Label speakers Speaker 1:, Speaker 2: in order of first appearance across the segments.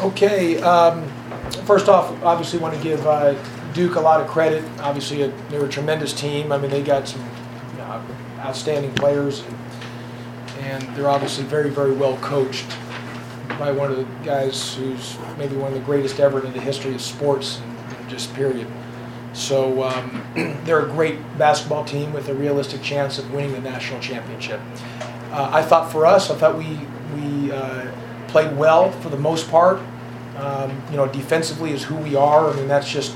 Speaker 1: Okay, um, first off, obviously want to give uh, Duke a lot of credit. Obviously, uh, they're a tremendous team. I mean, they got some uh, outstanding players, and, and they're obviously very, very well coached by one of the guys who's maybe one of the greatest ever in the history of sports, just period. So um, they're a great basketball team with a realistic chance of winning the national championship. Uh, I thought for us, I thought we we uh, played well for the most part. Um, you know, defensively is who we are. I mean, that's just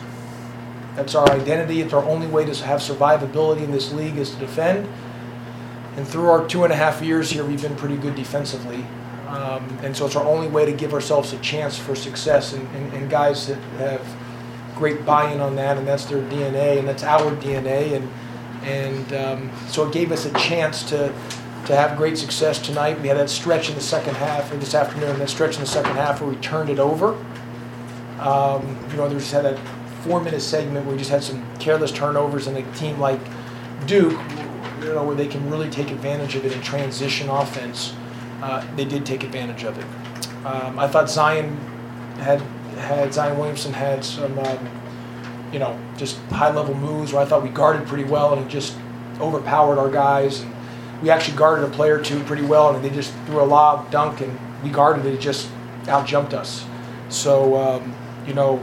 Speaker 1: that's our identity. It's our only way to have survivability in this league is to defend. And through our two and a half years here, we've been pretty good defensively. Um, and so it's our only way to give ourselves a chance for success. And, and, and guys that have great buy-in on that, and that's their DNA, and that's our DNA. And and um, so it gave us a chance to to have great success tonight. We had that stretch in the second half, or this afternoon, that stretch in the second half where we turned it over. Um, you know, there's had that four-minute segment where we just had some careless turnovers, and a team like Duke, you know, where they can really take advantage of it in transition offense. Uh, they did take advantage of it. Um, I thought Zion had had Zion Williamson had some, um, you know, just high-level moves where I thought we guarded pretty well and just overpowered our guys. And we actually guarded a player or two pretty well, and they just threw a lob dunk, and we guarded it. It just out jumped us. So um, you know,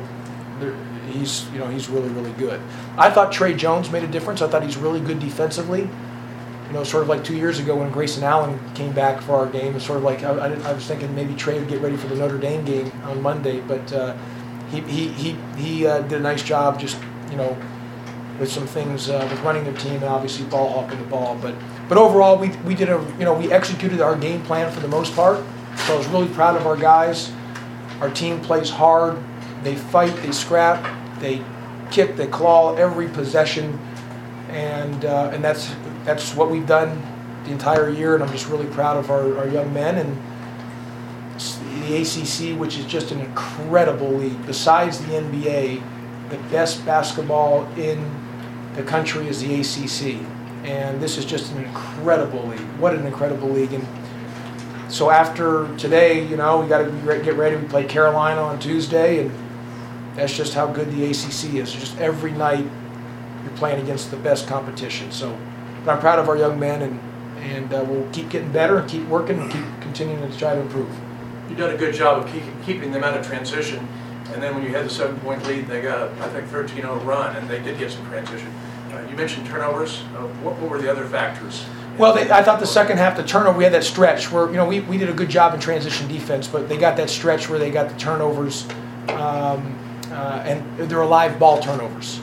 Speaker 1: he's you know he's really really good. I thought Tre Jones made a difference. I thought he's really good defensively. You know, sort of like two years ago when Grayson Allen came back for our game. It's sort of like I, I, I was thinking maybe Tre would get ready for the Notre Dame game on Monday, but uh, he he he, he uh, did a nice job just you know with some things uh, with running the team and obviously ball hawking the ball. But but overall, we, we did a you know we executed our game plan for the most part. So I was really proud of our guys. Our team plays hard. They fight. They scrap. They kick. They claw every possession, and uh, and that's that's what we've done the entire year. And I'm just really proud of our, our young men and the ACC, which is just an incredible league. Besides the NBA, the best basketball in the country is the ACC and this is just an incredible league. What an incredible league! And so after today, you know, we got to get ready. We play Carolina on Tuesday, and that's just how good the ACC is. Just every night, you're playing against the best competition. So, but I'm proud of our young men, and and uh, we'll keep getting better and keep working and keep continuing to try to improve.
Speaker 2: You've done a good job of keep, keeping them out of transition. And then when you had the seven point lead, they got, I think, 13 0 run, and they did get some transition. You mentioned turnovers. Uh, what, what, were the other factors?
Speaker 1: Well, they, I thought the second half, the turnover, we had that stretch where, you know, we, we did a good job in transition defense, but they got that stretch where they got the turnovers, um, uh, and they're a live ball turnovers.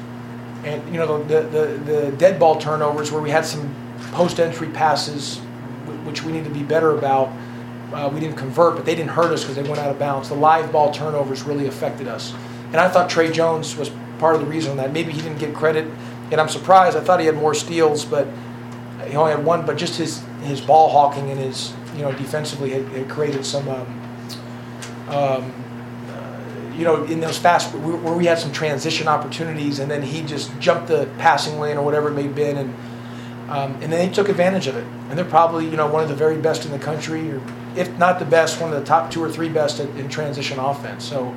Speaker 1: And, you know, the, the, the dead ball turnovers where we had some post entry passes, which we need to be better about. Uh, we didn't convert, but they didn't hurt us because they went out of bounds. The live ball turnovers really affected us. And I thought Tre Jones was part of the reason that maybe he didn't get credit and I'm surprised. I thought he had more steals, but he only had one. But just his his ball hawking and his you know defensively had, had created some. Um, um, uh, you know, in those fast where we had some transition opportunities, and then he just jumped the passing lane or whatever it may have been, and um, and then they took advantage of it. And they're probably you know one of the very best in the country, or if not the best, one of the top two or three best in transition offense. So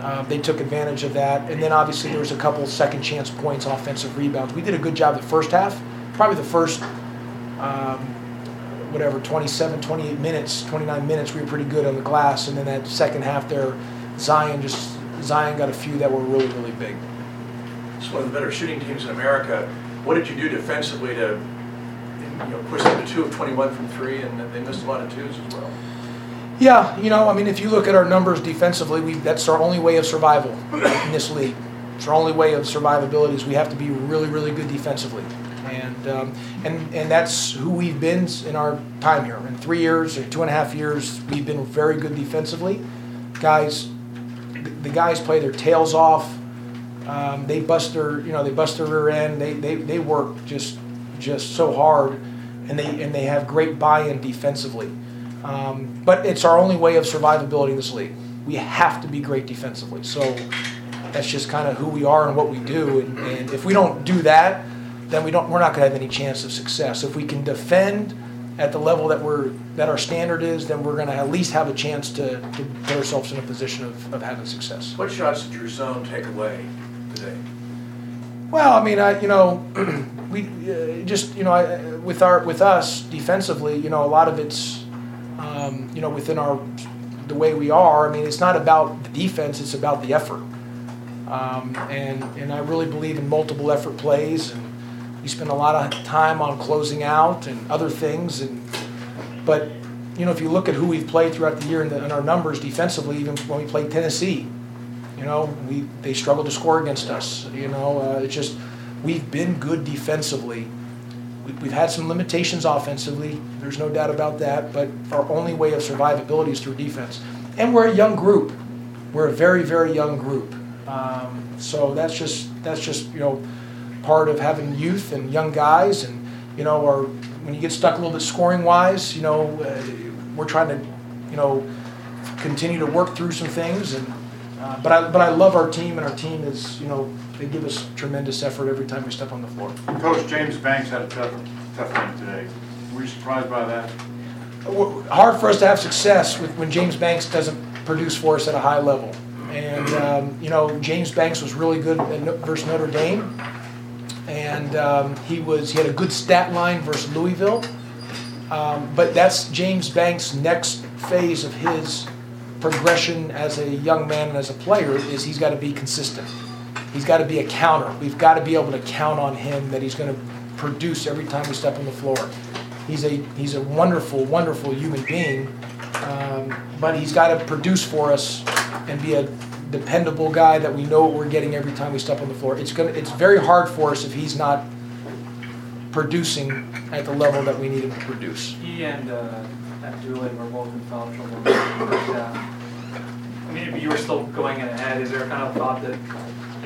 Speaker 1: um, they took advantage of that. And then obviously there was a couple second chance points, offensive rebounds. We did a good job the first half. Probably the first, um, whatever, 27, 28 minutes, 29 minutes, we were pretty good on the glass. And then that second half there, Zion just, Zion got a few that were really, really big.
Speaker 2: It's one of the better shooting teams in America. What did you do defensively to you know, push them to two of 21 from three, and they missed a lot of twos as well?
Speaker 1: Yeah, you know, I mean, if you look at our numbers defensively, we, that's our only way of survival in this league. It's our only way of survivability is we have to be really, really good defensively, and um, and and that's who we've been in our time here. In three years or two and a half years, we've been very good defensively. Guys, the guys play their tails off. Um, they bust their, you know, they bust their rear end. They, they, they work just just so hard, and they and they have great buy-in defensively. Um, but it's our only way of survivability in this league. We have to be great defensively. So that's just kind of who we are and what we do. And, and if we don't do that, then we don't, we're not going to have any chance of success. If we can defend at the level that we're, that our standard is, then we're gonna at least have a chance to, to put ourselves in a position of, of having success.
Speaker 2: What shots did your zone take away today?
Speaker 1: Well, I mean, I, you know, we, uh, just, you know, I- with our, with us defensively, you know, a lot of it's, um, you know, within our, the way we are, I mean, it's not about the defense, it's about the effort. Um, and, and I really believe in multiple effort plays, and we spend a lot of time on closing out and other things, and, but, you know, if you look at who we've played throughout the year and, the, and our numbers defensively, even when we played Tennessee, you know, we they struggle to score against us. You know, uh, it's just we've been good defensively. We, we've had some limitations offensively. There's no doubt about that. But our only way of survivability is through defense. And we're a young group. We're a very very young group. Um, so that's just that's just you know part of having youth and young guys and you know or when you get stuck a little bit scoring wise, you know, uh, we're trying to you know continue to work through some things and uh, but I but I love our team and our team is you know they give us tremendous effort every time we step on the floor.
Speaker 3: Coach James Banks had a tough, tough game today. Were you surprised by that?
Speaker 1: Hard for us to have success with when James Banks doesn't produce for us at a high level. And um, you know James Banks was really good versus Notre Dame, and um, he was he had a good stat line versus Louisville. Um, but that's James Banks' next phase of his progression as a young man and as a player is he's got to be consistent. He's got to be a counter. We've got to be able to count on him that he's going to produce every time we step on the floor. He's a he's a wonderful, wonderful human being, um, but he's got to produce for us and be a dependable guy that we know what we're getting every time we step on the floor. It's gonna it's very hard for us if he's not producing at the level that we need him to produce.
Speaker 4: He and uh, Abdoulaye were both in foul trouble. first half. I mean, if you were still going in ahead, is there a kind of thought that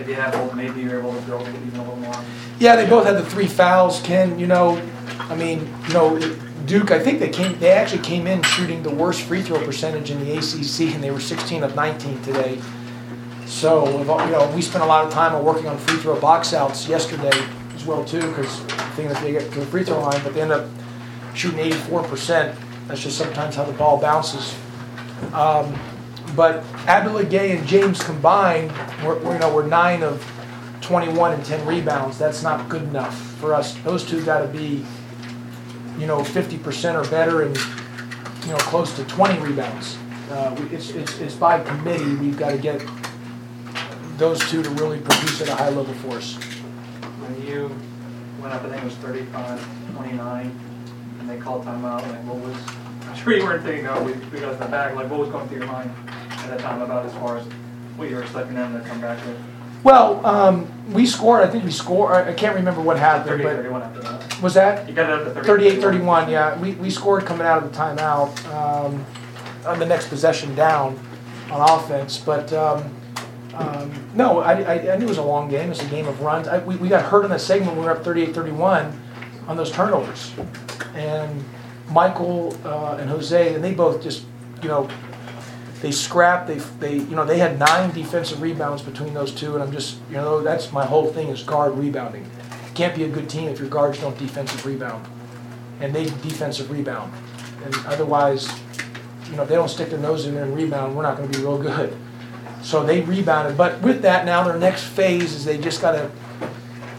Speaker 4: if you had both, maybe you're able to build it even a little more?
Speaker 1: Yeah, they both had the three fouls. Ken, you know, I mean, you know, Duke. I think they came. They actually came in shooting the worst free throw percentage in the ACC, and they were 16 of 19 today. So, you know, we spent a lot of time on working on free throw box outs yesterday as well too, because thinking that they get to the free throw line, but they end up shooting 84 percent. That's just sometimes how the ball bounces. Um, but Abdoulaye Gueye and James combined, we're, you know, we're nine of 21 and 10 rebounds. That's not good enough for us. Those two got to be, you know, 50% or better and, you know, close to 20 rebounds. Uh, it's, it's, it's by committee. We've got to get those two to really produce at a high level for us.
Speaker 4: When you went up, I think it was 35, 29, and they called timeout, like what was, I'm sure you weren't thinking, oh, we, we got the bag, like what was going through your mind at that time about as far as what you were expecting them to come back with?
Speaker 1: Well, um, we scored. I think we scored. I I can't remember what happened,
Speaker 4: 30,
Speaker 1: but
Speaker 4: 31 after that.
Speaker 1: was that?
Speaker 4: You got it up to 30.
Speaker 1: 38 31, yeah. We, we scored coming out of the timeout um, on the next possession down on offense. But um, um, no, I, I, I knew it was a long game. It was a game of runs. I, we, we got hurt in that segment we were up 38 31 on those turnovers. And Michael uh, and Jose, and they both just, you know, they scrapped. They, they, you know, they had nine defensive rebounds between those two, and I'm just, you know, that's my whole thing is guard rebounding. You can't be a good team if your guards don't defensive rebound, and they defensive rebound, and otherwise, you know, if they don't stick their nose in there and rebound, we're not going to be real good. So they rebounded, but with that, now their next phase is they just got to,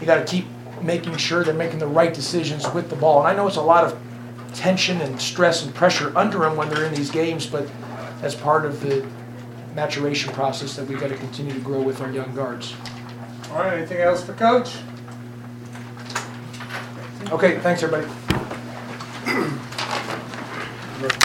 Speaker 1: you got to keep making sure they're making the right decisions with the ball. And I know it's a lot of tension and stress and pressure under them when they're in these games, but that's part of the maturation process that we've got to continue to grow with our young guards.
Speaker 3: All right, anything else for Coach?
Speaker 1: Okay, thanks, everybody.